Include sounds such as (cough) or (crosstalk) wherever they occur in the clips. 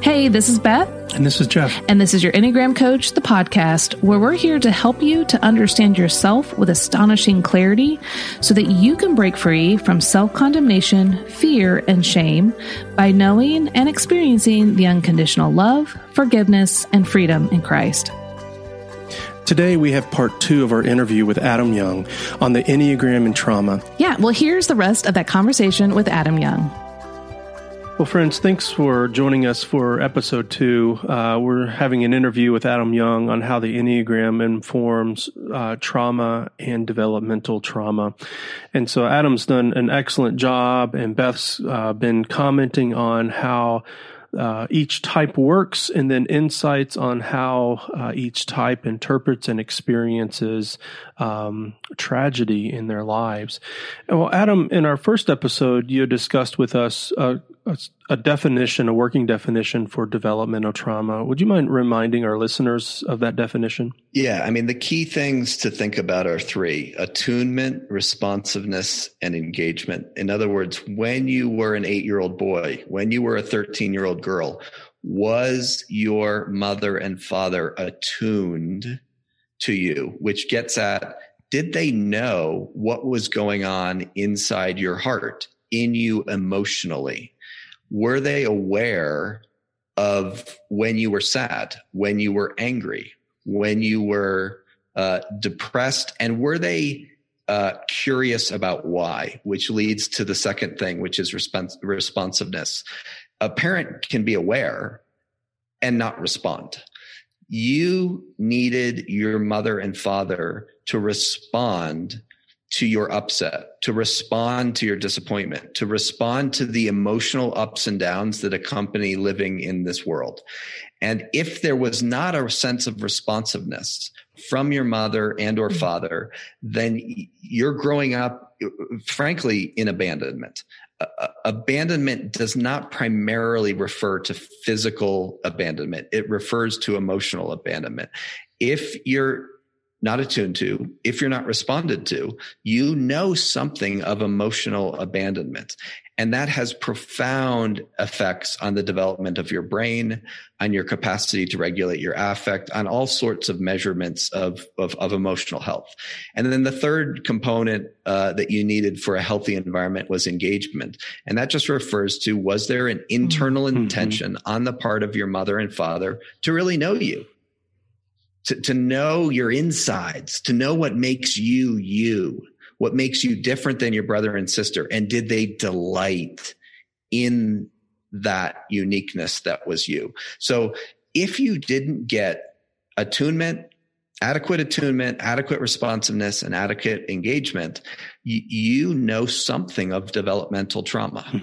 Hey, this is Beth. And this is Jeff. And this is your Enneagram Coach, the podcast, where we're here to help you to understand yourself with astonishing clarity so that you can break free from self condemnation, fear, and shame by knowing and experiencing the unconditional love, forgiveness, and freedom in Christ. Today, we have part two of our interview with Adam Young on the Enneagram and trauma. Yeah, well, here's the rest of that conversation with Adam Young. Well, friends, thanks for joining us for episode two. Uh, we're having an interview with Adam Young on how the Enneagram informs uh, trauma and developmental trauma. And so Adam's done an excellent job, and Beth's uh, been commenting on how uh, each type works and then insights on how uh, each type interprets and experiences um, tragedy in their lives. well, Adam, in our first episode, you discussed with us a, a, a, definition, a working definition for developmental trauma. Would you mind reminding our listeners of that definition? Yeah, I mean, the key things to think about are three attunement, responsiveness, and engagement. In other words, when you were an eight year old boy, when you were a 13 year old girl, was your mother and father attuned to you, which gets at did they know what was going on inside your heart, in you emotionally? Were they aware of when you were sad, when you were angry, when you were uh, depressed? And were they uh, curious about why, which leads to the second thing, which is respons- responsiveness. A parent can be aware and not respond you needed your mother and father to respond to your upset, to respond to your disappointment, to respond to the emotional ups and downs that accompany living in this world. And if there was not a sense of responsiveness from your mother and or mm-hmm. father, then you're growing up, frankly, in abandonment abandonment does not primarily refer to physical abandonment. It refers to emotional abandonment. If you're not attuned to, if you're not responded to, you know something of emotional abandonment. And that has profound effects on the development of your brain, on your capacity to regulate your affect, on all sorts of measurements of, of, of emotional health. And then the third component uh, that you needed for a healthy environment was engagement. And that just refers to was there an internal mm-hmm. intention on the part of your mother and father to really know you? To, to know your insides, to know what makes you you what makes you different than your brother and sister? And did they delight in that uniqueness that was you? So if you didn't get attunement, adequate attunement, adequate responsiveness, and adequate engagement, you, you know something of developmental trauma. Hmm.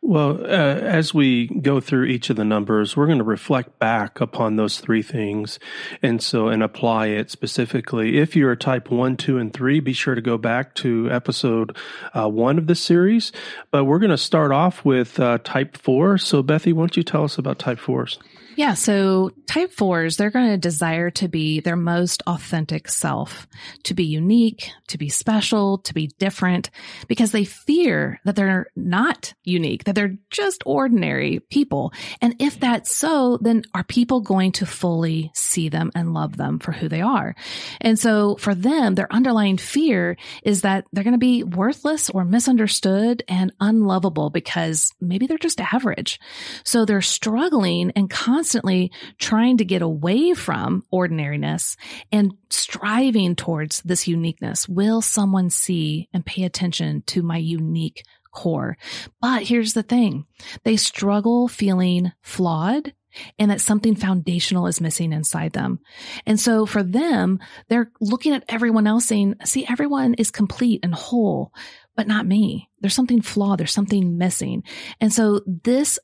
Well, uh, as we go through each of the numbers, we're going to reflect back upon those three things and so, and apply it specifically. If you're a type one, two, and three, be sure to go back to episode uh, one of the series. But we're going to start off with uh, type four. So, Bethy, why don't you tell us about type fours? Yeah. So type fours, they're going to desire to be their most authentic self, to be unique, to be special, to be different, because they fear that they're not unique, that they're just ordinary people. And if that's so, then are people going to fully see them and love them for who they are? And so for them, their underlying fear is that they're going to be worthless or misunderstood and unlovable because maybe they're just average. So they're struggling and constantly constantly trying to get away from ordinariness and striving towards this uniqueness. Will someone see and pay attention to my unique core? But here's the thing. They struggle feeling flawed and that something foundational is missing inside them. And so for them, they're looking at everyone else saying, see, everyone is complete and whole, but not me. There's something flawed. There's something missing. And so this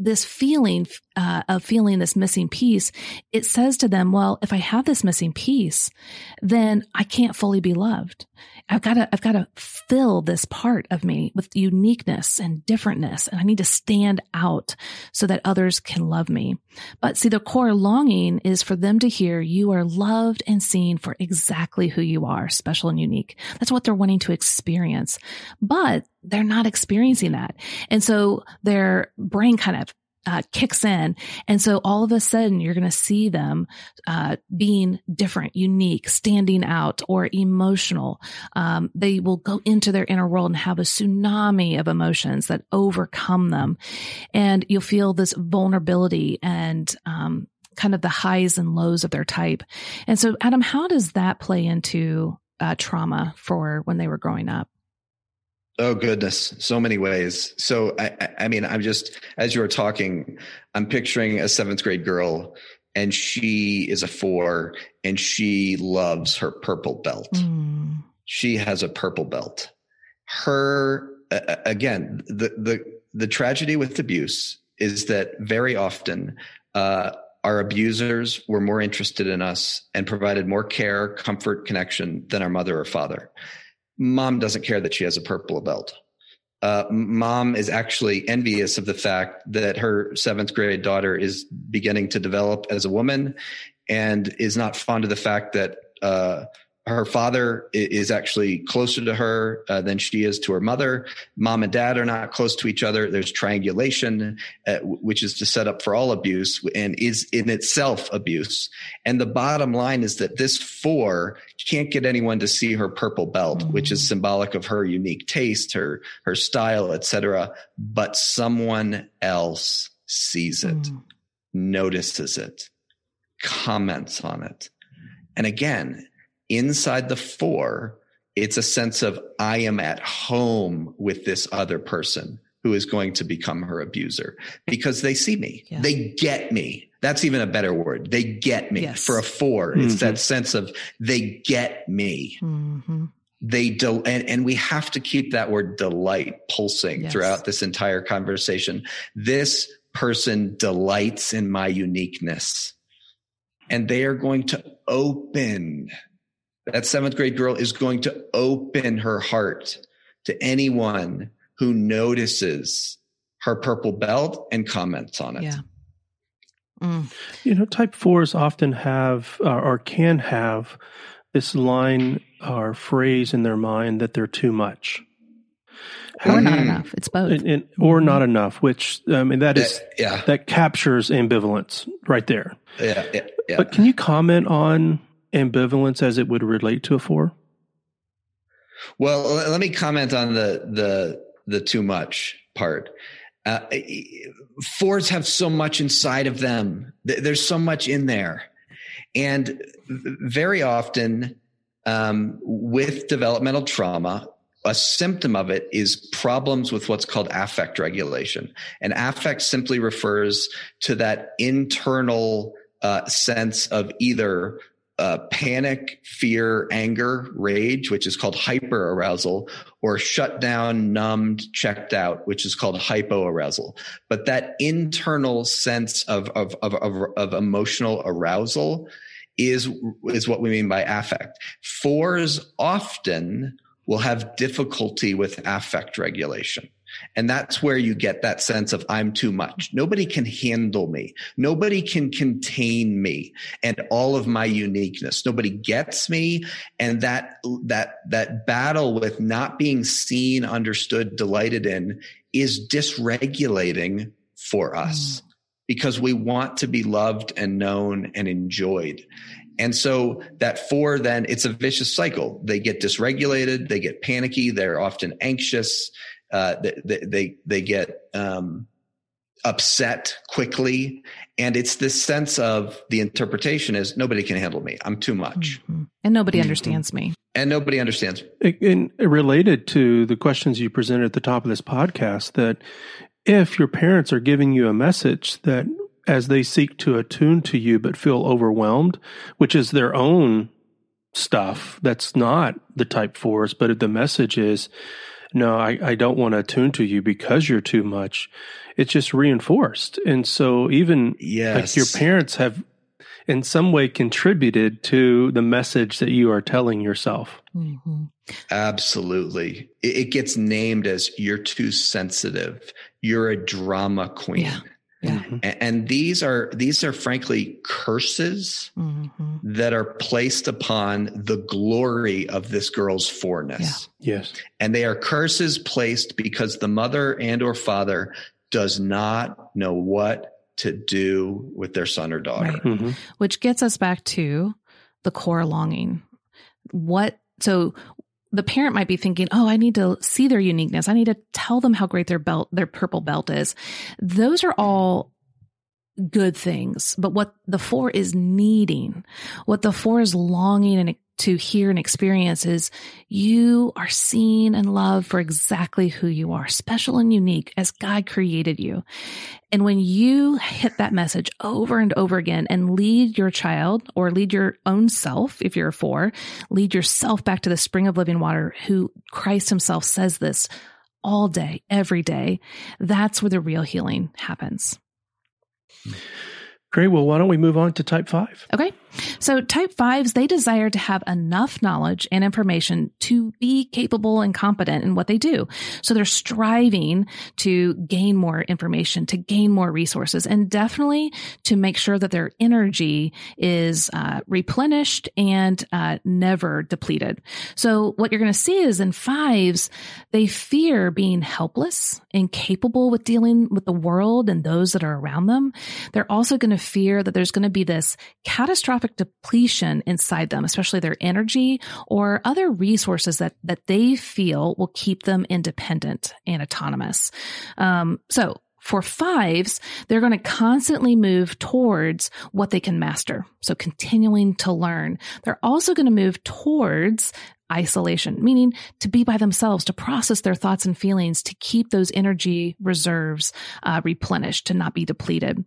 this feeling uh, of feeling this missing piece, it says to them, well, if I have this missing piece, then I can't fully be loved. I've got to, I've got to fill this part of me with uniqueness and differentness. And I need to stand out so that others can love me. But see, the core longing is for them to hear you are loved and seen for exactly who you are, special and unique. That's what they're wanting to experience. But they're not experiencing that. And so their brain kind of uh, kicks in. And so all of a sudden you're going to see them, uh, being different, unique, standing out or emotional. Um, they will go into their inner world and have a tsunami of emotions that overcome them. And you'll feel this vulnerability and, um, kind of the highs and lows of their type. And so, Adam, how does that play into uh, trauma for when they were growing up? Oh goodness, so many ways. So I, I mean, I'm just as you were talking, I'm picturing a seventh grade girl, and she is a four, and she loves her purple belt. Mm. She has a purple belt. Her uh, again, the the the tragedy with abuse is that very often uh, our abusers were more interested in us and provided more care, comfort, connection than our mother or father mom doesn't care that she has a purple belt. Uh, mom is actually envious of the fact that her seventh grade daughter is beginning to develop as a woman and is not fond of the fact that uh, her father is actually closer to her uh, than she is to her mother. Mom and dad are not close to each other. There's triangulation, uh, which is to set up for all abuse and is in itself abuse. And the bottom line is that this four can't get anyone to see her purple belt, mm-hmm. which is symbolic of her unique taste, her her style, etc. But someone else sees it, mm. notices it, comments on it. And again, inside the four, it's a sense of I am at home with this other person who is going to become her abuser because they see me. Yeah. They get me. That's even a better word. They get me. Yes. For a 4 mm-hmm. it's that sense of they get me. Mm-hmm. They do, and, and we have to keep that word delight pulsing yes. throughout this entire conversation. This person delights in my uniqueness and they are going to open that seventh grade girl is going to open her heart to anyone who notices her purple belt and comments on it. Yeah. Mm. You know, type fours often have uh, or can have this line or phrase in their mind that they're too much. Or mm-hmm. not enough. It's both. And, and, or mm-hmm. not enough, which I mean that is that, yeah. that captures ambivalence right there. Yeah, yeah, yeah. But can you comment on ambivalence as it would relate to a four? Well, let me comment on the the the too much part. Uh, fours have so much inside of them. There's so much in there, and very often um, with developmental trauma, a symptom of it is problems with what's called affect regulation. And affect simply refers to that internal uh, sense of either uh, panic, fear, anger, rage, which is called hyper arousal, or shut down, numbed, checked out, which is called hypo arousal. But that internal sense of, of, of, of, of emotional arousal is, is what we mean by affect. Fours often will have difficulty with affect regulation. And that's where you get that sense of I'm too much. Nobody can handle me. Nobody can contain me and all of my uniqueness. Nobody gets me. And that, that, that battle with not being seen, understood, delighted in is dysregulating for us mm. because we want to be loved and known and enjoyed. And so that four, then it's a vicious cycle. They get dysregulated, they get panicky, they're often anxious, uh, they, they, they get um, upset quickly. And it's this sense of the interpretation is nobody can handle me. I'm too much. Mm-hmm. And nobody mm-hmm. understands me. And nobody understands. And related to the questions you presented at the top of this podcast, that if your parents are giving you a message that as they seek to attune to you but feel overwhelmed, which is their own stuff, that's not the type fours, but the message is no, I, I don't want to attune to you because you're too much. It's just reinforced. And so even yes. like your parents have in some way contributed to the message that you are telling yourself. Mm-hmm. Absolutely. It, it, gets named as you're too sensitive. You're a drama queen. Yeah. Yeah. Mm-hmm. And these are these are frankly curses mm-hmm. that are placed upon the glory of this girl's fourness. Yeah. Yes. And they are curses placed because the mother and or father does not know what to do with their son or daughter. Right. Mm-hmm. Which gets us back to the core longing. What, so the parent might be thinking, Oh, I need to see their uniqueness. I need to tell them how great their belt, their purple belt is. Those are all good things. But what the four is needing, what the four is longing and to hear and experience is you are seen and loved for exactly who you are, special and unique as God created you. And when you hit that message over and over again and lead your child or lead your own self, if you're a four, lead yourself back to the spring of living water, who Christ himself says this all day, every day, that's where the real healing happens. Great. Well, why don't we move on to type five? Okay. So type fives, they desire to have enough knowledge and information to be capable and competent in what they do. So they're striving to gain more information, to gain more resources, and definitely to make sure that their energy is uh, replenished and uh, never depleted. So what you're going to see is in fives, they fear being helpless, incapable with dealing with the world and those that are around them. They're also going to fear that there's going to be this catastrophic depletion inside them, especially their energy or other resources that, that they feel will keep them independent and autonomous. Um, so for fives, they're going to constantly move towards what they can master. So continuing to learn. They're also going to move towards isolation, meaning to be by themselves, to process their thoughts and feelings, to keep those energy reserves uh, replenished, to not be depleted.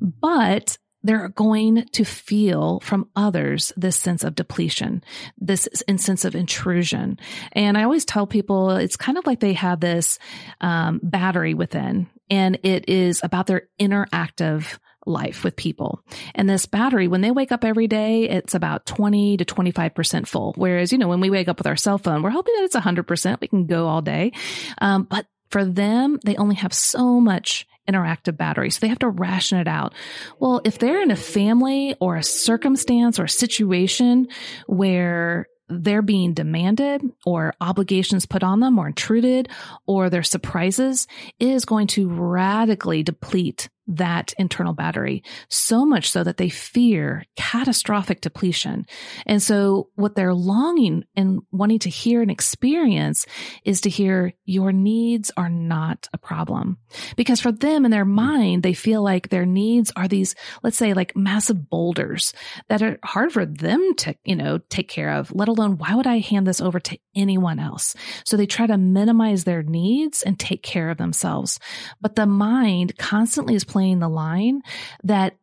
But they're going to feel from others this sense of depletion, this sense of intrusion. And I always tell people it's kind of like they have this um, battery within, and it is about their interactive life with people. And this battery, when they wake up every day, it's about 20 to 25% full. Whereas, you know, when we wake up with our cell phone, we're hoping that it's 100%. We can go all day. Um, but for them, they only have so much interactive battery. So they have to ration it out. Well, if they're in a family or a circumstance or a situation where they're being demanded or obligations put on them or intruded or their surprises is going to radically deplete that internal battery so much so that they fear catastrophic depletion. And so what they're longing and wanting to hear and experience is to hear your needs are not a problem. Because for them in their mm-hmm. mind, they feel like their needs are these, let's say like massive boulders that are hard for them to, you know, take care of, let alone why would I hand this over to anyone else? So they try to minimize their needs and take care of themselves. But the mind constantly is playing playing the line that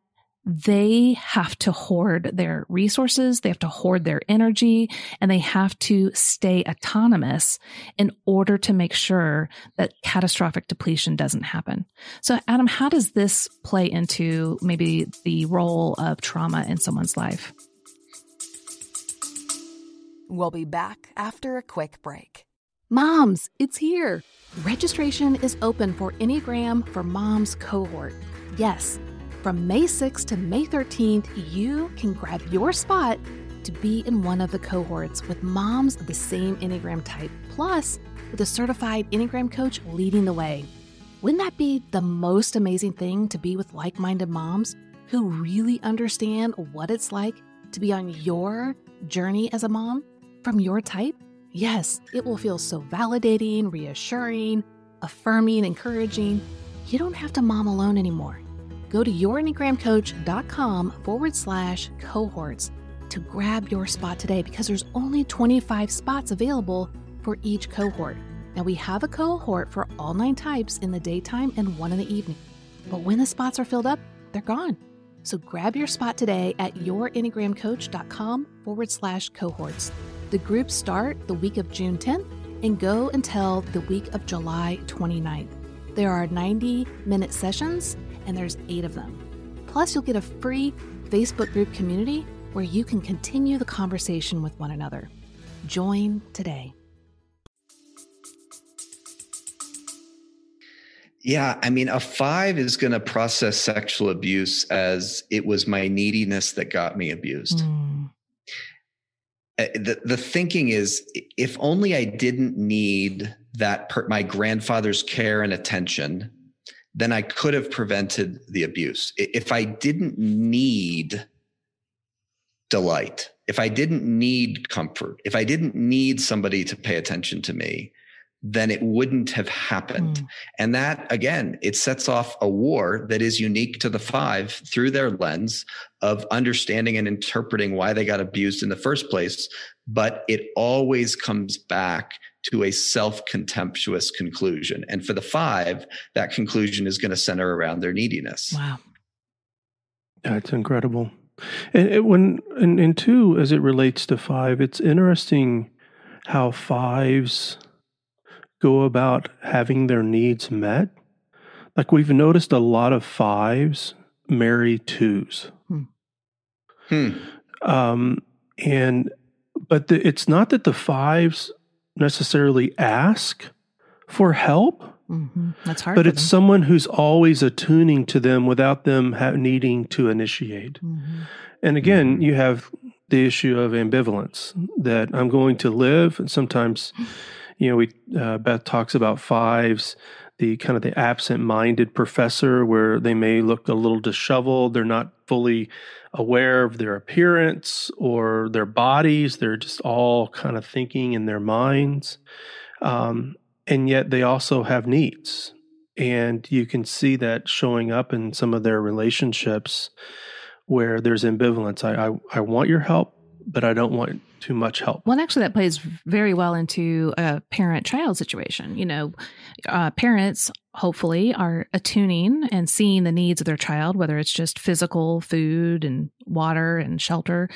they have to hoard their resources, they have to hoard their energy, and they have to stay autonomous in order to make sure that catastrophic depletion doesn't happen. So, Adam, how does this play into maybe the role of trauma in someone's life? We'll be back after a quick break. Moms, it's here. Registration is open for Enneagram for Moms cohort. Yes, from May 6th to May 13th, you can grab your spot to be in one of the cohorts with moms of the same Enneagram type, plus with a certified Enneagram coach leading the way. Wouldn't that be the most amazing thing to be with like minded moms who really understand what it's like to be on your journey as a mom from your type? Yes, it will feel so validating, reassuring, affirming, encouraging. You don't have to mom alone anymore. Go to yourenneagramcoach.com forward slash cohorts to grab your spot today because there's only 25 spots available for each cohort. Now, we have a cohort for all nine types in the daytime and one in the evening. But when the spots are filled up, they're gone. So grab your spot today at yourenneagramcoach.com forward slash cohorts. The groups start the week of June 10th and go until the week of July 29th. There are 90 minute sessions and there's eight of them. Plus, you'll get a free Facebook group community where you can continue the conversation with one another. Join today. Yeah, I mean, a five is going to process sexual abuse as it was my neediness that got me abused. Mm. Uh, the the thinking is if only I didn't need that per, my grandfather's care and attention, then I could have prevented the abuse. If I didn't need delight, if I didn't need comfort, if I didn't need somebody to pay attention to me, then it wouldn't have happened. Mm. And that, again, it sets off a war that is unique to the five through their lens of understanding and interpreting why they got abused in the first place. But it always comes back to a self contemptuous conclusion. And for the five, that conclusion is going to center around their neediness. Wow. That's incredible. And it, when, and, and two, as it relates to five, it's interesting how fives go about having their needs met. Like we've noticed a lot of fives marry twos. Hmm. Hmm. Um, and, but the, it's not that the fives necessarily ask for help. Mm-hmm. That's hard. But it's them. someone who's always attuning to them without them ha- needing to initiate. Mm-hmm. And again, mm-hmm. you have the issue of ambivalence that I'm going to live, and sometimes, you know, we uh, Beth talks about fives, the kind of the absent-minded professor, where they may look a little disheveled, they're not fully aware of their appearance or their bodies. They're just all kind of thinking in their minds. Um, and yet they also have needs. And you can see that showing up in some of their relationships where there's ambivalence. I, I, I want your help, but I don't want too much help. Well, actually, that plays very well into a parent child situation. You know, uh, parents hopefully are attuning and seeing the needs of their child, whether it's just physical food and water and shelter,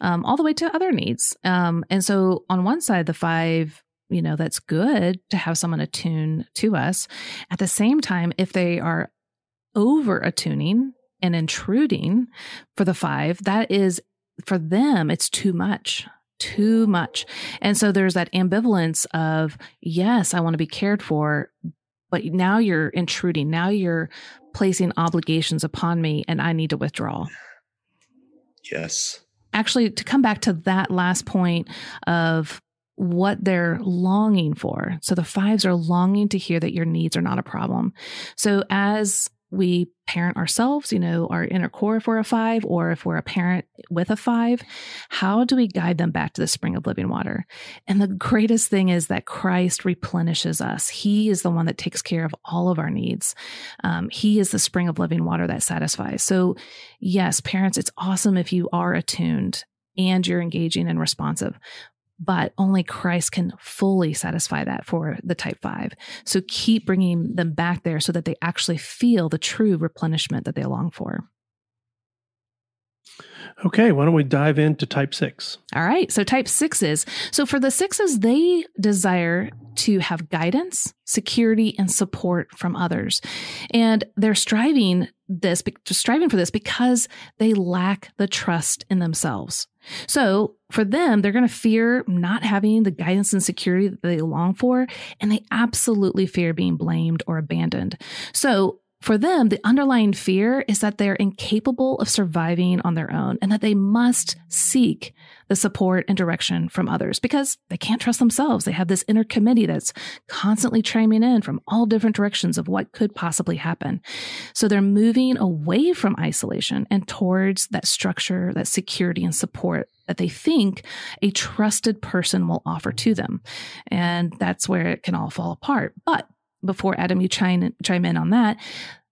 um, all the way to other needs. Um, and so, on one side, the five you know that's good to have someone attune to us at the same time if they are over attuning and intruding for the five that is for them it's too much too much. And so there's that ambivalence of, yes, I want to be cared for, but now you're intruding. Now you're placing obligations upon me and I need to withdraw. Yes. Actually, to come back to that last point of what they're longing for. So the fives are longing to hear that your needs are not a problem. So as we parent ourselves, you know, our inner core if we're a five, or if we're a parent with a five, how do we guide them back to the spring of living water? And the greatest thing is that Christ replenishes us. He is the one that takes care of all of our needs. Um, he is the spring of living water that satisfies. So, yes, parents, it's awesome if you are attuned and you're engaging and responsive but only Christ can fully satisfy that for the type 5. So keep bringing them back there so that they actually feel the true replenishment that they long for. Okay, why don't we dive into type six? All right, so type sixes. So for the sixes, they desire to have guidance, security, and support from others. And they're striving this, striving for this because they lack the trust in themselves. So for them, they're going to fear not having the guidance and security that they long for, and they absolutely fear being blamed or abandoned. So for them, the underlying fear is that they're incapable of surviving on their own and that they must seek the support and direction from others because they can't trust themselves. They have this inner committee that's constantly chiming in from all different directions of what could possibly happen. So they're moving away from isolation and towards that structure, that security and support that they think a trusted person will offer to them. And that's where it can all fall apart. But before Adam, you chime, in on that.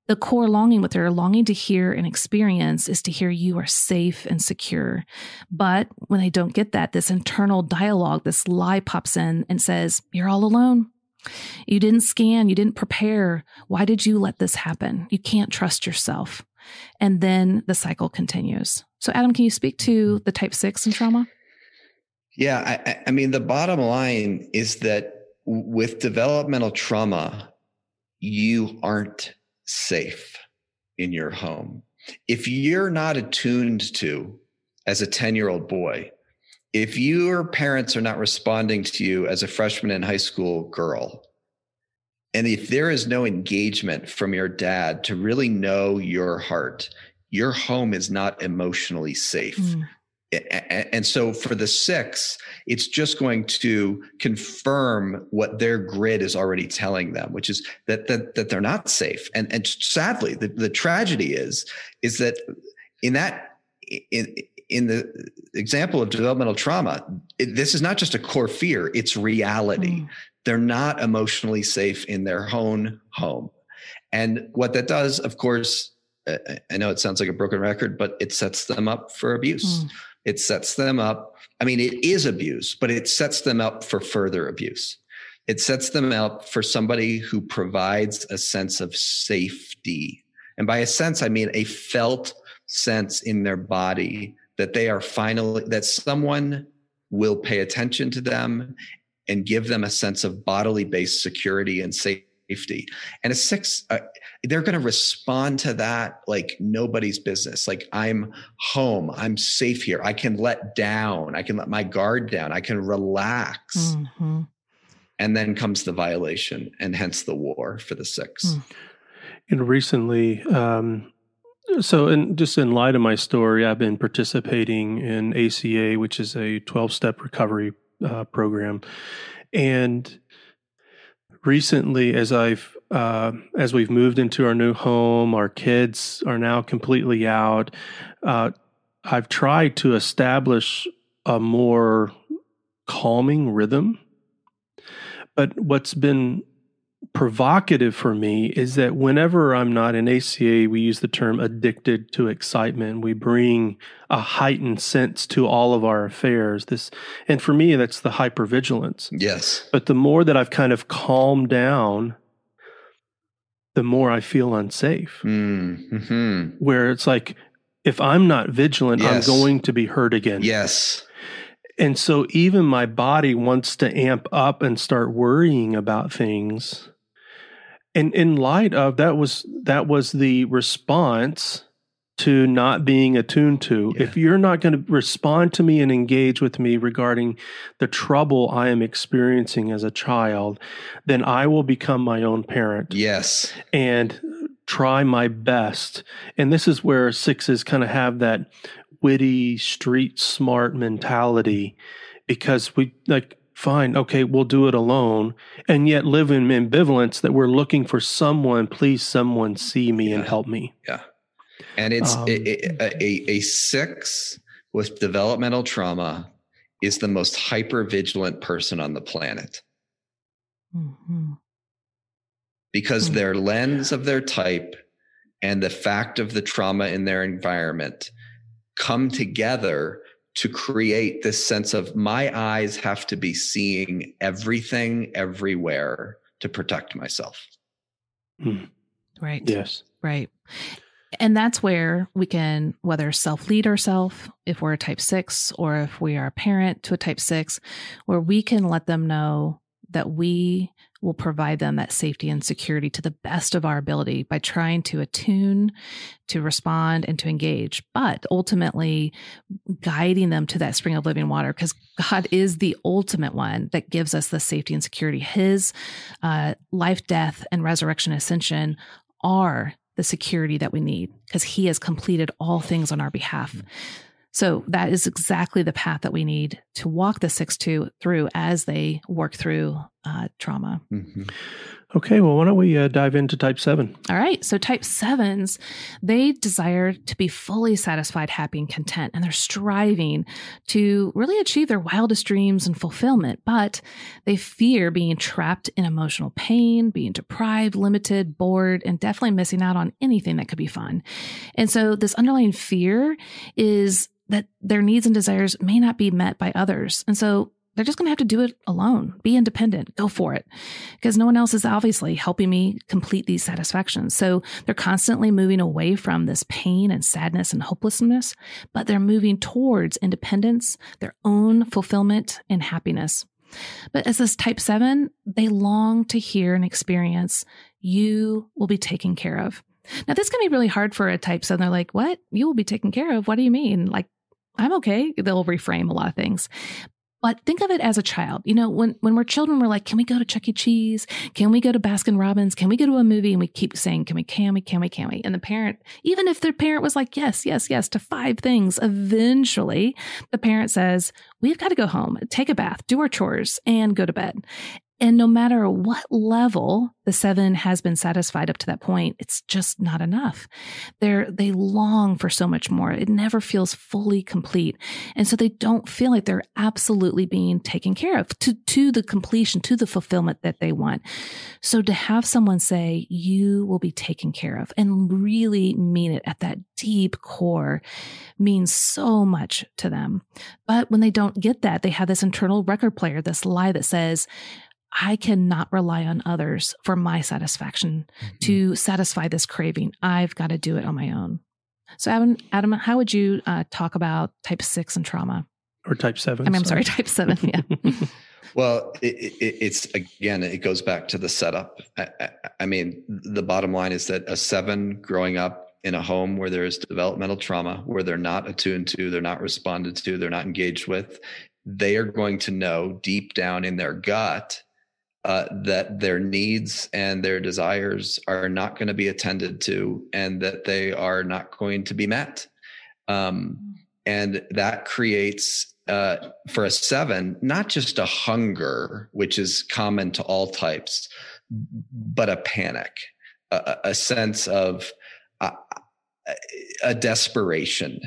The core longing, what they're longing to hear and experience is to hear you are safe and secure. But when they don't get that, this internal dialogue, this lie pops in and says, You're all alone. You didn't scan, you didn't prepare. Why did you let this happen? You can't trust yourself. And then the cycle continues. So, Adam, can you speak to the type six and trauma? Yeah, I, I mean, the bottom line is that with developmental trauma, you aren't safe in your home. If you're not attuned to, as a 10 year old boy, if your parents are not responding to you as a freshman in high school girl, and if there is no engagement from your dad to really know your heart, your home is not emotionally safe. Mm. And so for the six, it's just going to confirm what their grid is already telling them, which is that that, that they're not safe. And and sadly, the, the tragedy is is that in that in in the example of developmental trauma, it, this is not just a core fear; it's reality. Mm. They're not emotionally safe in their own home, and what that does, of course, I know it sounds like a broken record, but it sets them up for abuse. Mm it sets them up. I mean, it is abuse, but it sets them up for further abuse. It sets them up for somebody who provides a sense of safety. And by a sense, I mean a felt sense in their body that they are finally, that someone will pay attention to them and give them a sense of bodily based security and safety safety. And a six, uh, they're going to respond to that like nobody's business. Like I'm home, I'm safe here. I can let down, I can let my guard down, I can relax. Mm-hmm. And then comes the violation, and hence the war for the six. Mm. You know, recently, um, so in just in light of my story, I've been participating in ACA, which is a 12 step recovery uh, program. And recently, as I've uh, as we've moved into our new home, our kids are now completely out. Uh, I've tried to establish a more calming rhythm. But what's been provocative for me is that whenever I'm not in ACA, we use the term addicted to excitement. We bring a heightened sense to all of our affairs. This, and for me, that's the hypervigilance. Yes. But the more that I've kind of calmed down, the more I feel unsafe. Mm-hmm. Where it's like, if I'm not vigilant, yes. I'm going to be hurt again. Yes. And so even my body wants to amp up and start worrying about things and in light of that was that was the response to not being attuned to. Yeah. if you're not going to respond to me and engage with me regarding the trouble i am experiencing as a child then i will become my own parent. Yes. And try my best. And this is where sixes kind of have that witty street smart mentality because we like fine, okay, we'll do it alone, and yet live in ambivalence that we're looking for someone, please, someone see me yeah. and help me. Yeah. And it's um, a, a, a, six with developmental trauma is the most hyper vigilant person on the planet. Mm-hmm. Because mm-hmm. their lens of their type and the fact of the trauma in their environment come together to create this sense of my eyes have to be seeing everything everywhere to protect myself. Hmm. Right. Yes. Right. And that's where we can, whether self lead ourselves, if we're a type six, or if we are a parent to a type six, where we can let them know that we will provide them that safety and security to the best of our ability by trying to attune, to respond, and to engage, but ultimately guiding them to that spring of living water because God is the ultimate one that gives us the safety and security. His uh, life, death, and resurrection ascension are the security that we need because He has completed all things on our behalf. So that is exactly the path that we need to walk the six two through as they work through uh, trauma. Mm-hmm. Okay, well, why don't we uh, dive into type seven? All right. So, type sevens, they desire to be fully satisfied, happy, and content, and they're striving to really achieve their wildest dreams and fulfillment, but they fear being trapped in emotional pain, being deprived, limited, bored, and definitely missing out on anything that could be fun. And so, this underlying fear is that their needs and desires may not be met by others. And so they're just going to have to do it alone. Be independent. Go for it. Because no one else is obviously helping me complete these satisfactions. So they're constantly moving away from this pain and sadness and hopelessness, but they're moving towards independence, their own fulfillment and happiness. But as this type seven, they long to hear and experience you will be taken care of. Now, this can be really hard for a type seven. They're like, what? You will be taken care of. What do you mean? Like, I'm okay. They'll reframe a lot of things. But think of it as a child. You know, when, when we're children, we're like, can we go to Chuck E. Cheese? Can we go to Baskin Robbins? Can we go to a movie? And we keep saying, can we, can we, can we, can we? And the parent, even if their parent was like, yes, yes, yes, to five things, eventually the parent says, we've got to go home, take a bath, do our chores, and go to bed. And no matter what level the seven has been satisfied up to that point, it's just not enough. They're, they long for so much more. It never feels fully complete. And so they don't feel like they're absolutely being taken care of to, to the completion, to the fulfillment that they want. So to have someone say, you will be taken care of and really mean it at that deep core means so much to them. But when they don't get that, they have this internal record player, this lie that says, I cannot rely on others for my satisfaction mm-hmm. to satisfy this craving. I've got to do it on my own. So, Adam, Adam how would you uh, talk about type six and trauma? Or type seven? I mean, I'm sorry, type seven. Yeah. (laughs) well, it, it, it's again, it goes back to the setup. I, I, I mean, the bottom line is that a seven growing up in a home where there is developmental trauma, where they're not attuned to, they're not responded to, they're not engaged with, they are going to know deep down in their gut uh, that their needs and their desires are not going to be attended to and that they are not going to be met. Um, and that creates, uh, for a seven, not just a hunger, which is common to all types, but a panic, a, a sense of uh, a desperation.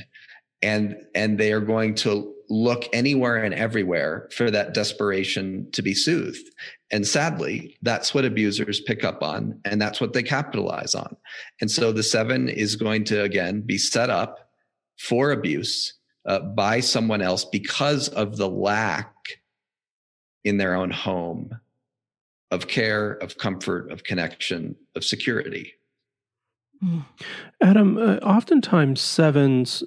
And, and they are going to look anywhere and everywhere for that desperation to be soothed. And sadly, that's what abusers pick up on, and that's what they capitalize on. And so the seven is going to, again, be set up for abuse uh, by someone else because of the lack in their own home of care, of comfort, of connection, of security. Hmm. Adam, uh, oftentimes sevens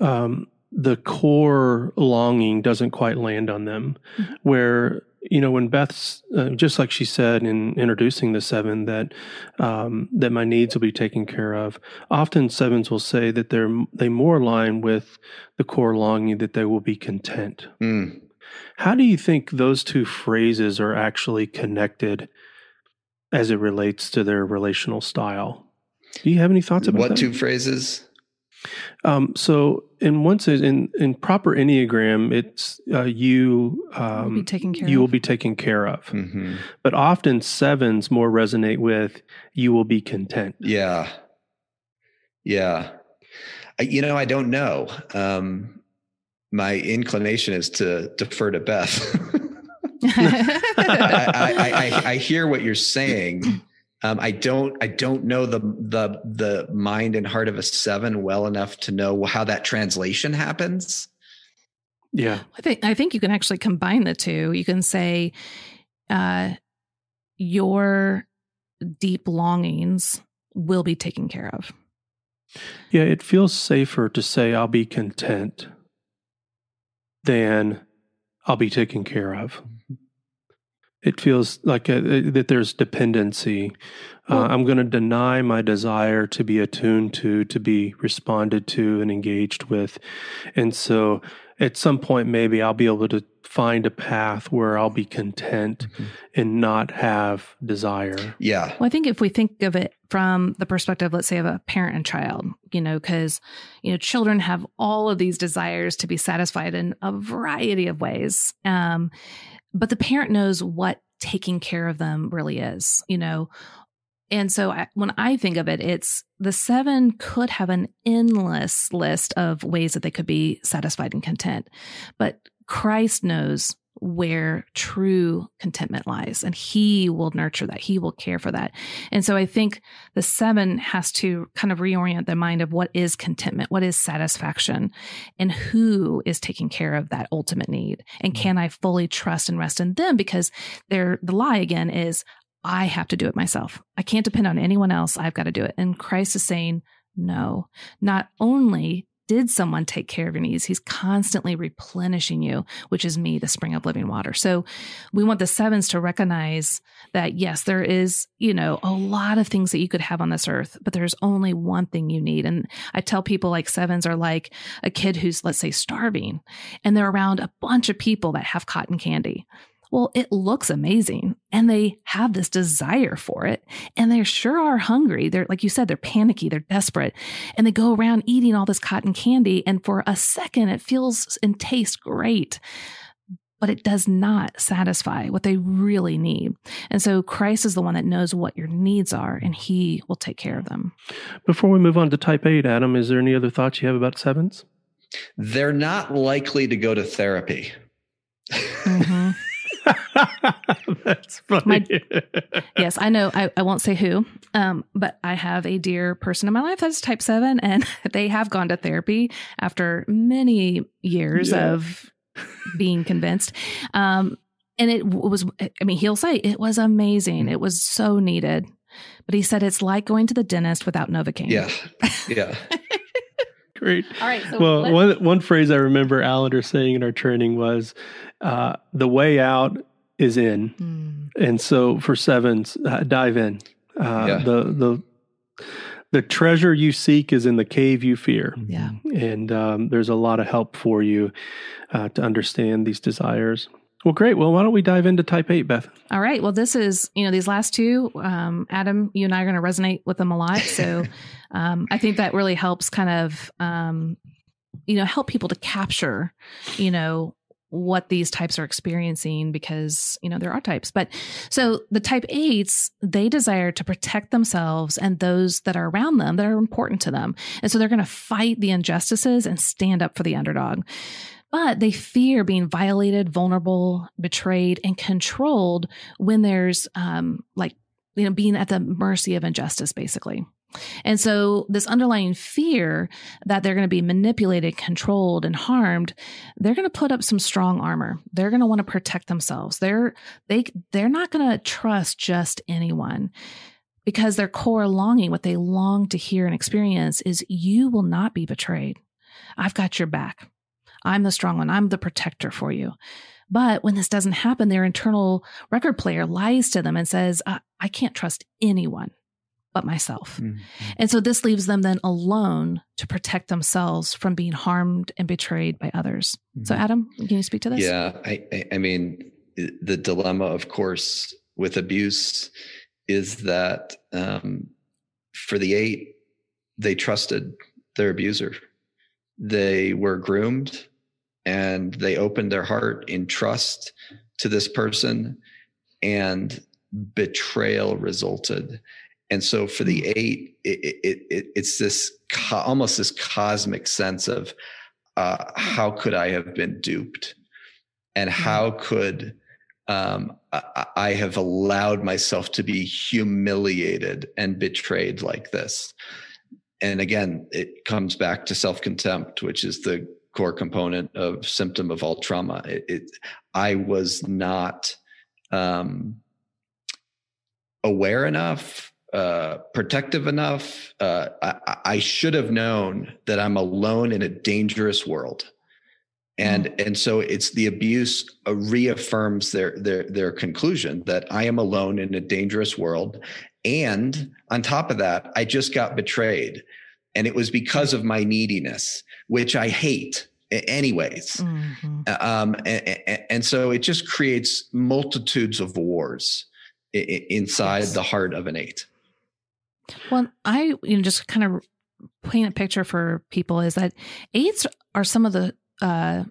um, the core longing doesn't quite land on them mm-hmm. where you know when beth's uh, just like she said in introducing the seven that um, that my needs will be taken care of often sevens will say that they're they more align with the core longing that they will be content mm. how do you think those two phrases are actually connected as it relates to their relational style do you have any thoughts about what that? two phrases um, so, in one sense, in in proper enneagram, it's uh, you um, will be taken care you of. will be taken care of. Mm-hmm. But often sevens more resonate with you will be content. Yeah, yeah. I, you know, I don't know. Um, my inclination is to defer to Beth. (laughs) (laughs) I, I, I, I hear what you're saying. Um, I don't I don't know the the the mind and heart of a seven well enough to know how that translation happens. Yeah, I think I think you can actually combine the two. You can say, uh, your deep longings will be taken care of. Yeah, it feels safer to say I'll be content than I'll be taken care of it feels like a, that there's dependency. Uh, well, I'm going to deny my desire to be attuned to, to be responded to and engaged with. And so at some point, maybe I'll be able to find a path where I'll be content mm-hmm. and not have desire. Yeah. Well, I think if we think of it from the perspective, let's say, of a parent and child, you know, because, you know, children have all of these desires to be satisfied in a variety of ways. Um, but the parent knows what taking care of them really is, you know. And so I, when I think of it, it's the seven could have an endless list of ways that they could be satisfied and content. But Christ knows where true contentment lies and he will nurture that. He will care for that. And so i think the seven has to kind of reorient the mind of what is contentment what is satisfaction and who is taking care of that ultimate need. And mm-hmm. can i fully trust and rest in them? Because they're the lie again is i have to do it myself. I can't depend on anyone else. I've got to do it. And christ is saying no. Not only did someone take care of your needs? He's constantly replenishing you, which is me, the spring of living water. So we want the sevens to recognize that yes, there is, you know, a lot of things that you could have on this earth, but there's only one thing you need. And I tell people like sevens are like a kid who's, let's say, starving and they're around a bunch of people that have cotton candy. Well, it looks amazing and they have this desire for it and they sure are hungry. They're, like you said, they're panicky, they're desperate and they go around eating all this cotton candy. And for a second, it feels and tastes great but it does not satisfy what they really need. And so Christ is the one that knows what your needs are and he will take care of them. Before we move on to type 8, Adam, is there any other thoughts you have about sevens? They're not likely to go to therapy. Mm-hmm. (laughs) (laughs) That's funny. My, yes, I know. I, I won't say who, um, but I have a dear person in my life that's type seven, and (laughs) they have gone to therapy after many years yeah. of being convinced. Um, and it was, I mean, he'll say it was amazing. It was so needed. But he said it's like going to the dentist without Novocaine. Yeah. Yeah. (laughs) Great. All right. So well, one one phrase I remember Allender saying in our training was, uh, "The way out is in," mm. and so for sevens, uh, dive in. Uh, yeah. The the the treasure you seek is in the cave you fear. Yeah, and um, there's a lot of help for you uh, to understand these desires. Well, great. Well, why don't we dive into type eight, Beth? All right. Well, this is, you know, these last two, um, Adam, you and I are going to resonate with them a lot. So (laughs) um, I think that really helps kind of, um, you know, help people to capture, you know, what these types are experiencing because, you know, there are types. But so the type eights, they desire to protect themselves and those that are around them that are important to them. And so they're going to fight the injustices and stand up for the underdog but they fear being violated, vulnerable, betrayed, and controlled when there's um, like, you know, being at the mercy of injustice, basically. And so, this underlying fear that they're going to be manipulated, controlled, and harmed, they're going to put up some strong armor. They're going to want to protect themselves. They're they they're not going to trust just anyone because their core longing, what they long to hear and experience, is you will not be betrayed. I've got your back. I'm the strong one. I'm the protector for you. But when this doesn't happen, their internal record player lies to them and says, I, I can't trust anyone but myself. Mm-hmm. And so this leaves them then alone to protect themselves from being harmed and betrayed by others. Mm-hmm. So, Adam, can you speak to this? Yeah. I, I mean, the dilemma, of course, with abuse is that um, for the eight, they trusted their abuser. They were groomed and they opened their heart in trust to this person and betrayal resulted and so for the eight it, it, it it's this co- almost this cosmic sense of uh, how could i have been duped and mm-hmm. how could um, I, I have allowed myself to be humiliated and betrayed like this and again it comes back to self-contempt which is the core component of symptom of all trauma. It, it I was not um, aware enough, uh, protective enough. Uh, I, I, should have known that I'm alone in a dangerous world. And mm. and so it's the abuse uh, reaffirms their their their conclusion that I am alone in a dangerous world, and on top of that, I just got betrayed, and it was because of my neediness, which I hate anyways. Mm-hmm. Uh, um, and, and, so it just creates multitudes of wars inside yes. the heart of an eight. Well, I you know just kind of paint a picture for people is that eights are some of the uh,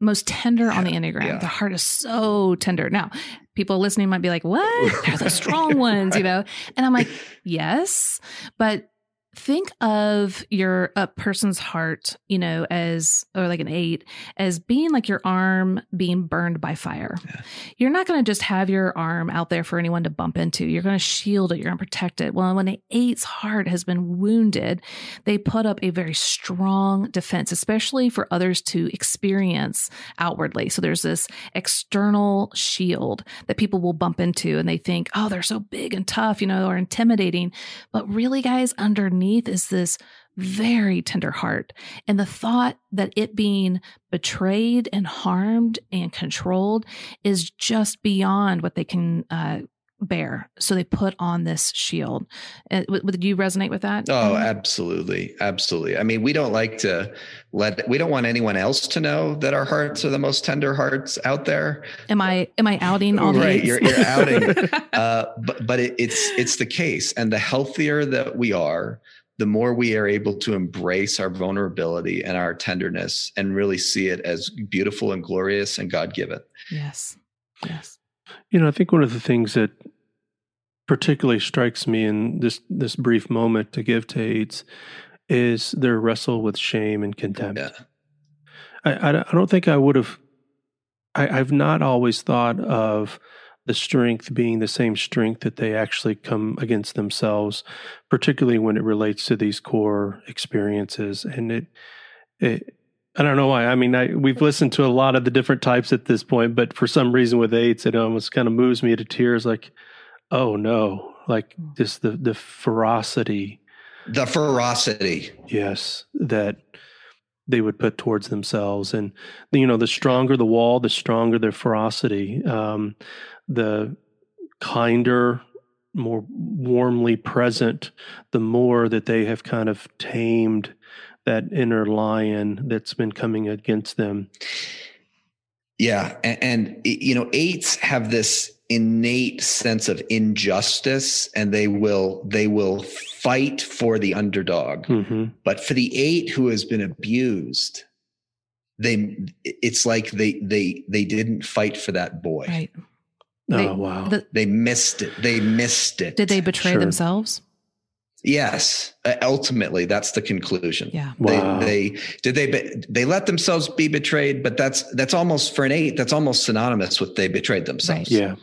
most tender yeah, on the enneagram. Yeah. Their heart is so tender. Now, people listening might be like, "What? They're the (laughs) strong ones," you know. And I'm like, "Yes," but think of your a person's heart you know as or like an eight as being like your arm being burned by fire. Yeah. you're not going to just have your arm out there for anyone to bump into. You're going to shield it. You're going to protect it. Well when an eight's heart has been wounded they put up a very strong defense especially for others to experience outwardly. So there's this external shield that people will bump into and they think oh they're so big and tough you know or intimidating. But really guys underneath underneath is this very tender heart. And the thought that it being betrayed and harmed and controlled is just beyond what they can uh, bear. So they put on this shield. Uh, would you resonate with that? Oh, absolutely. Absolutely. I mean, we don't like to let, we don't want anyone else to know that our hearts are the most tender hearts out there. Am I, am I outing all right, you're, you're, outing, (laughs) uh, but, but it, it's, it's the case. And the healthier that we are, the more we are able to embrace our vulnerability and our tenderness and really see it as beautiful and glorious and God given. Yes. Yes. You know, I think one of the things that particularly strikes me in this this brief moment to give to eights is their wrestle with shame and contempt. Yeah. I, I, I don't think I would have. I, I've not always thought of the strength being the same strength that they actually come against themselves, particularly when it relates to these core experiences. And it, it I don't know why. I mean, I, we've listened to a lot of the different types at this point, but for some reason with eights, it almost kind of moves me to tears. Like, oh no, like hmm. just the the ferocity, the ferocity. Yes, that they would put towards themselves, and you know, the stronger the wall, the stronger their ferocity. Um, the kinder, more warmly present, the more that they have kind of tamed that inner lion that's been coming against them. Yeah. And, and, you know, eights have this innate sense of injustice and they will they will fight for the underdog mm-hmm. but for the eight who has been abused they it's like they they they didn't fight for that boy right they, oh wow! The, they missed it. They missed it. Did they betray sure. themselves? Yes, uh, ultimately that's the conclusion. Yeah. Wow. They, they did they be, they let themselves be betrayed, but that's that's almost for an eight. That's almost synonymous with they betrayed themselves. Right. Yeah.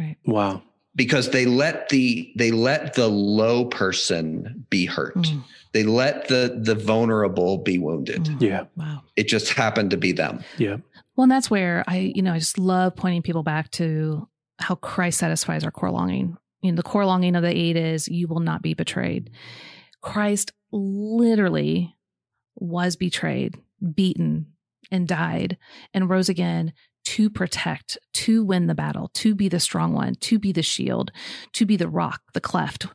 Right. Wow. Because they let the they let the low person be hurt. Mm. They let the the vulnerable be wounded. Mm. Yeah. Wow. It just happened to be them. Yeah. Well, and that's where I, you know, I just love pointing people back to how Christ satisfies our core longing. You know, the core longing of the eight is you will not be betrayed. Christ literally was betrayed, beaten, and died and rose again to protect, to win the battle, to be the strong one, to be the shield, to be the rock, the cleft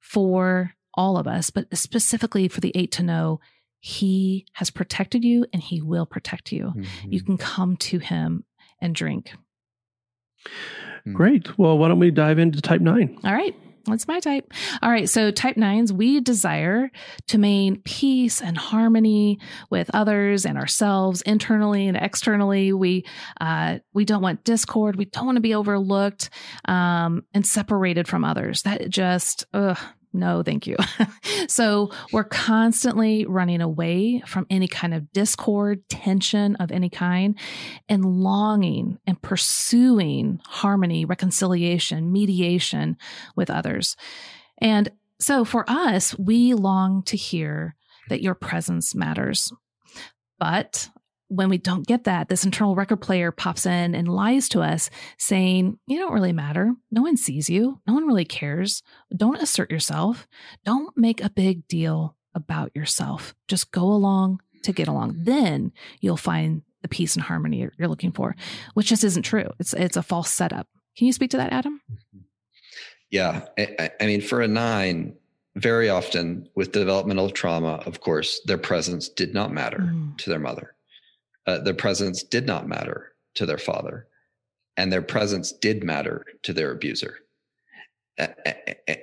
for all of us, but specifically for the eight to know he has protected you and he will protect you. Mm-hmm. You can come to him and drink. Great. Well, why don't we dive into type nine? All right. That's my type. All right. So, type nines, we desire to maintain peace and harmony with others and ourselves internally and externally. We uh, we don't want discord. We don't want to be overlooked um, and separated from others. That just ugh, no, thank you. (laughs) so we're constantly running away from any kind of discord, tension of any kind, and longing and pursuing harmony, reconciliation, mediation with others. And so for us, we long to hear that your presence matters. But when we don't get that, this internal record player pops in and lies to us, saying, You don't really matter. No one sees you. No one really cares. Don't assert yourself. Don't make a big deal about yourself. Just go along to get along. Then you'll find the peace and harmony you're looking for, which just isn't true. It's, it's a false setup. Can you speak to that, Adam? Yeah. I, I mean, for a nine, very often with developmental trauma, of course, their presence did not matter mm. to their mother uh, their presence did not matter to their father, and their presence did matter to their abuser.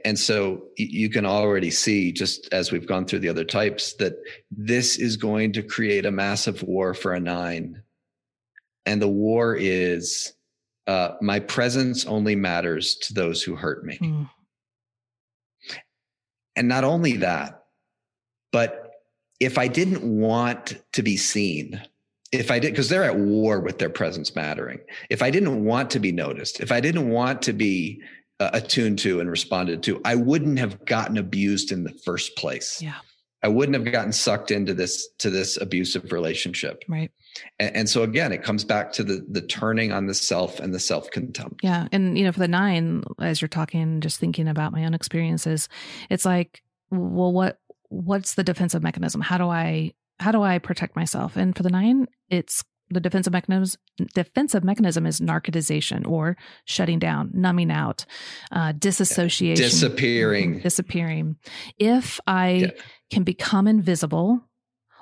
And so you can already see, just as we've gone through the other types, that this is going to create a massive war for a nine. And the war is uh, my presence only matters to those who hurt me. Mm. And not only that, but if I didn't want to be seen, if I did, because they're at war with their presence mattering. If I didn't want to be noticed, if I didn't want to be uh, attuned to and responded to, I wouldn't have gotten abused in the first place. Yeah. I wouldn't have gotten sucked into this to this abusive relationship. Right. And, and so again, it comes back to the the turning on the self and the self contempt. Yeah, and you know, for the nine, as you're talking, just thinking about my own experiences, it's like, well, what what's the defensive mechanism? How do I how do I protect myself? And for the nine, it's the defensive mechanism defensive mechanism is narcotization or shutting down, numbing out, uh, disassociation, disappearing, disappearing. If I yeah. can become invisible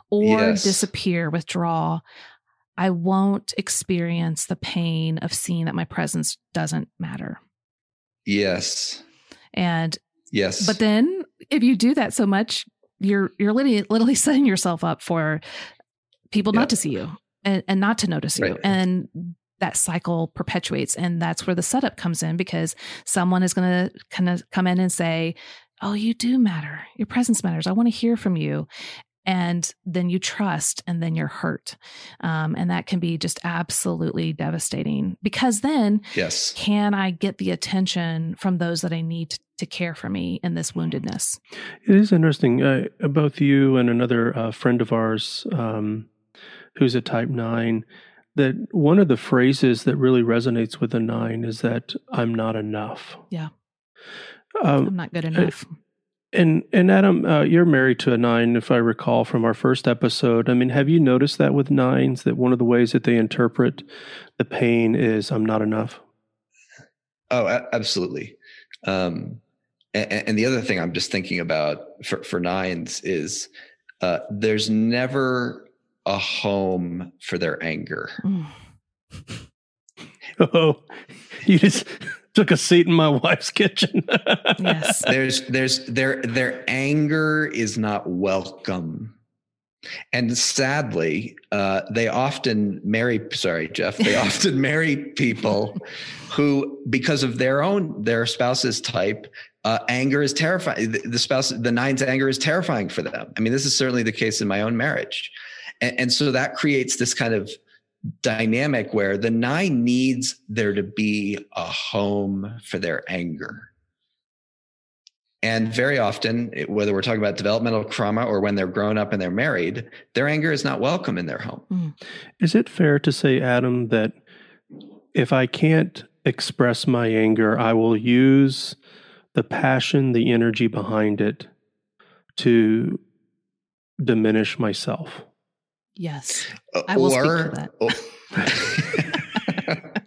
or yes. disappear, withdraw, I won't experience the pain of seeing that my presence doesn't matter. Yes. And yes. But then if you do that so much, you're you're literally literally (laughs) setting yourself up for people yeah. not to see you and, and not to notice right. you. And that cycle perpetuates. And that's where the setup comes in because someone is going to kind of come in and say, Oh, you do matter. Your presence matters. I want to hear from you. And then you trust, and then you're hurt. Um, and that can be just absolutely devastating because then, yes, can I get the attention from those that I need to, to care for me in this woundedness? It is interesting. Uh, both you and another uh, friend of ours, um, who's a type nine, that one of the phrases that really resonates with a nine is that I'm not enough. Yeah. Um, I'm not good enough. And and Adam, uh, you're married to a nine, if I recall from our first episode. I mean, have you noticed that with nines that one of the ways that they interpret the pain is "I'm not enough"? Oh, absolutely. Um, and, and, the other thing I'm just thinking about for, for nines is uh, there's never a home for their anger. Mm. (laughs) (laughs) oh, you just took a seat in my (laughs) wife's kitchen. yes. There's there's their their anger is not welcome. And sadly, uh, they often marry. Sorry, Jeff. They (laughs) often marry people who, because of their own their spouse's type, uh, anger is terrifying. The, the spouse, the nine's anger is terrifying for them. I mean, this is certainly the case in my own marriage. And, and so that creates this kind of dynamic where the nine needs there to be a home for their anger. And very often, whether we're talking about developmental trauma or when they're grown up and they're married, their anger is not welcome in their home. Mm. Is it fair to say, Adam, that if I can't express my anger, I will use the passion, the energy behind it to diminish myself? Yes, uh, I will or, speak to that.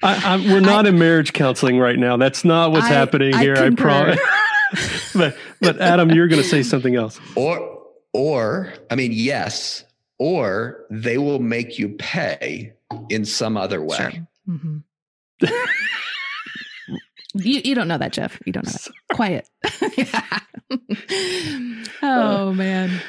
(laughs) I, we're not I, in marriage counseling right now. That's not what's I, happening here. I, promise. (laughs) but but Adam, you're going to say something else. Or or I mean, yes. Or they will make you pay in some other way. Sure. Mm-hmm. (laughs) You you don't know that, Jeff. You don't know that. Quiet. (laughs) (laughs) oh man,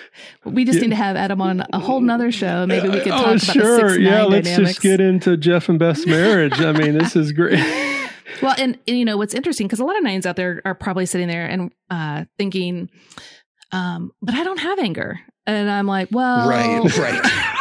we just yeah. need to have Adam on a whole nother show. Maybe we could talk oh, about sure. the six Yeah, let's dynamics. just get into Jeff and Beth's marriage. I mean, this is great. (laughs) well, and, and, you know what's interesting because a lot of nines out there are probably sitting there and uh, thinking, um, "But I don't have anger," and I'm like, "Well, right, right."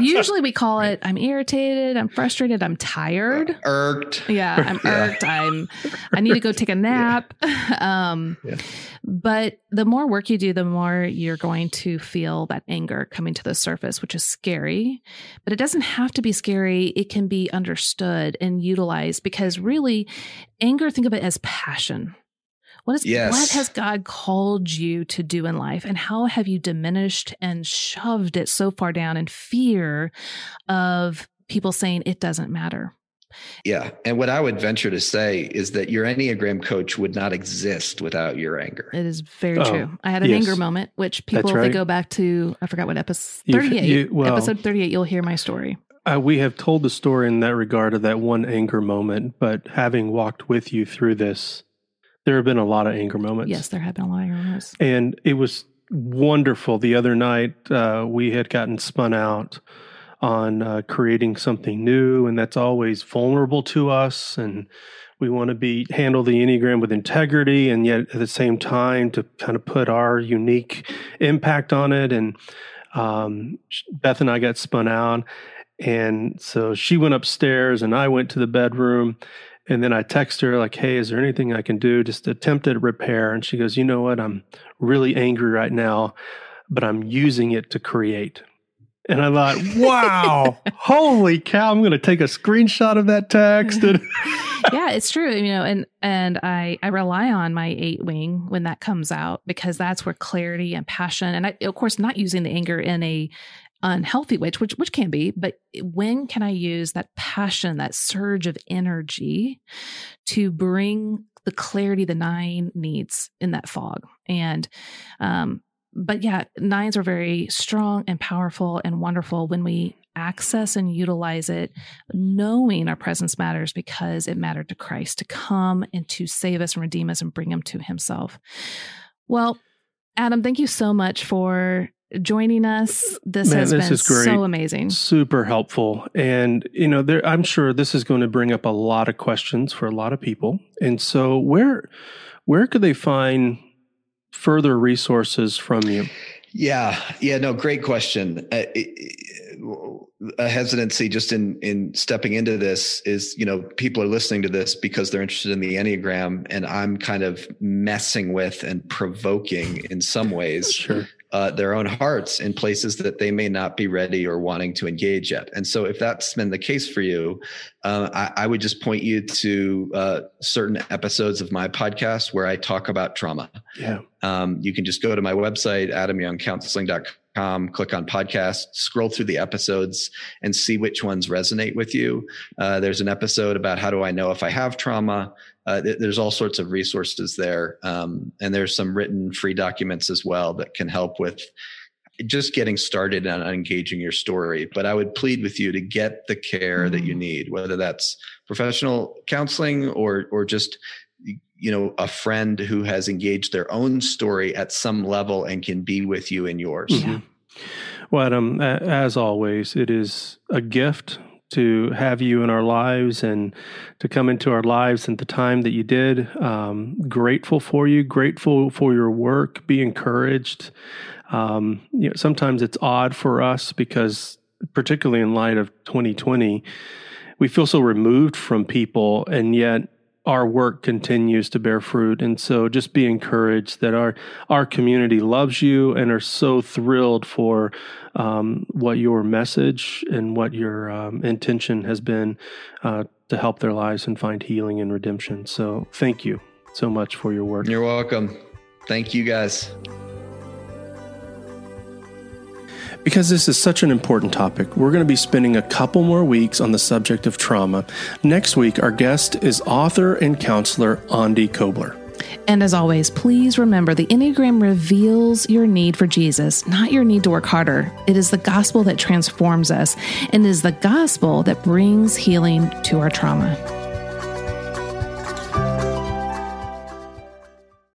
Usually we call it I'm irritated, I'm frustrated, I'm tired. Uh, irked. Yeah, I'm (laughs) yeah. irked. I'm I need to go take a nap. (laughs) Yeah. (laughs) Um yeah. but the more work you do, the more you're going to feel that anger coming to the surface, which is scary. But it doesn't have to be scary. It can be understood and utilized because really anger think of it as passion what is yes. what has God called you to do in life and how have you diminished and shoved it so far down in fear of people saying it doesn't matter? Yeah. And what I would venture to say is that your Enneagram coach would not exist without your anger. It is very oh, true. I had an yes. anger moment, which people, right. if they go back to, I forgot what episode, 38, you, well, episode 38, you'll hear my story. Uh, we have told the story in that regard of that one anger moment, but having walked with you through this, there have been a lot of anger moments. Yes, there have been a lot of anger moments. And it was wonderful. The other night, uh, we had gotten spun out on uh, creating something new, and that's always vulnerable to us. And we want to be handle the enneagram with integrity, and yet at the same time to kind of put our unique impact on it. And um, Beth and I got spun out, and so she went upstairs, and I went to the bedroom and then I text her like, "Hey, is there anything I can do just attempt at repair?" And she goes, "You know what? I'm really angry right now, but I'm using it to create." And I thought, wow, (laughs) holy cow, I'm going to take a screenshot of that text. And (laughs) (laughs) yeah, it's true. You know, and and I I rely on my eight wing when that comes out because that's where clarity and passion and I of course not using the anger in a unhealthy way, which which can be, but when can I use that passion, that surge of energy to bring the clarity the nine needs in that fog? And um, but yeah, nines are very strong and powerful and wonderful when we access and utilize it, knowing our presence matters because it mattered to Christ to come and to save us and redeem us and bring him to himself. Well, Adam, thank you so much for joining us. This Man, has this been so amazing. Super helpful. And, you know, there, I'm sure this is going to bring up a lot of questions for a lot of people. And so where, where could they find further resources from you? Yeah, yeah, no, great question. Uh, a hesitancy just in in stepping into this is, you know, people are listening to this because they're interested in the enneagram, and I'm kind of messing with and provoking in some ways sure uh, their own hearts in places that they may not be ready or wanting to engage yet. And so, if that's been the case for you, uh, I, I, would just point you to uh, certain episodes of my podcast where I talk about trauma. Yeah. Um, you can just go to my website, adamyoungcounseling.com, click on podcast, scroll through the episodes, and see which ones resonate with you. Uh, there's an episode about how do I know if I have trauma uh, th- there's all sorts of resources there. Um, and there's some written free documents as well that can help with just getting started on engaging your story. But I would plead with you to get the care mm-hmm. that you mm. need, whether that's professional counseling or, or just you know a friend who has engaged their own story at some level and can be with you in yours mm-hmm. well adam as always it is a gift to have you in our lives and to come into our lives at the time that you did. Um, grateful for you, grateful for your work. Be encouraged. Um, you know, sometimes it's odd for us because, particularly in light of 2020, we feel so removed from people, and yet our work continues to bear fruit. And so just be encouraged that our, our community loves you and are so thrilled for um, what your message and what your um, intention has been uh, to help their lives and find healing and redemption. So thank you so much for your work. You're welcome. Thank you guys. Because this is such an important topic, we're going to be spending a couple more weeks on the subject of trauma. Next week, our guest is author and counselor Andy Kobler. And as always, please remember the Enneagram reveals your need for Jesus, not your need to work harder. It is the gospel that transforms us and is the gospel that brings healing to our trauma.